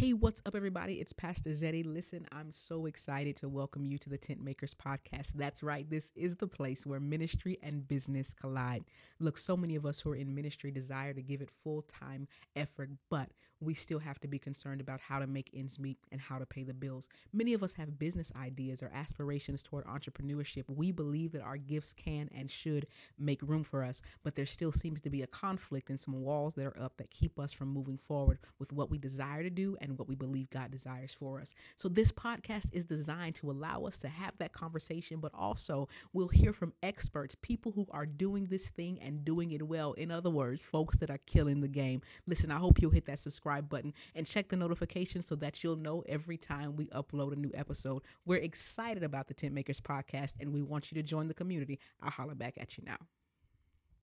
Hey, what's up, everybody? It's Pastor Zeddy. Listen, I'm so excited to welcome you to the Tent Makers Podcast. That's right, this is the place where ministry and business collide. Look, so many of us who are in ministry desire to give it full time effort, but we still have to be concerned about how to make ends meet and how to pay the bills. Many of us have business ideas or aspirations toward entrepreneurship. We believe that our gifts can and should make room for us, but there still seems to be a conflict and some walls that are up that keep us from moving forward with what we desire to do and what we believe God desires for us. So, this podcast is designed to allow us to have that conversation, but also we'll hear from experts, people who are doing this thing and doing it well. In other words, folks that are killing the game. Listen, I hope you'll hit that subscribe button and check the notifications so that you'll know every time we upload a new episode. We're excited about the Tent Makers podcast and we want you to join the community. I'll holler back at you now.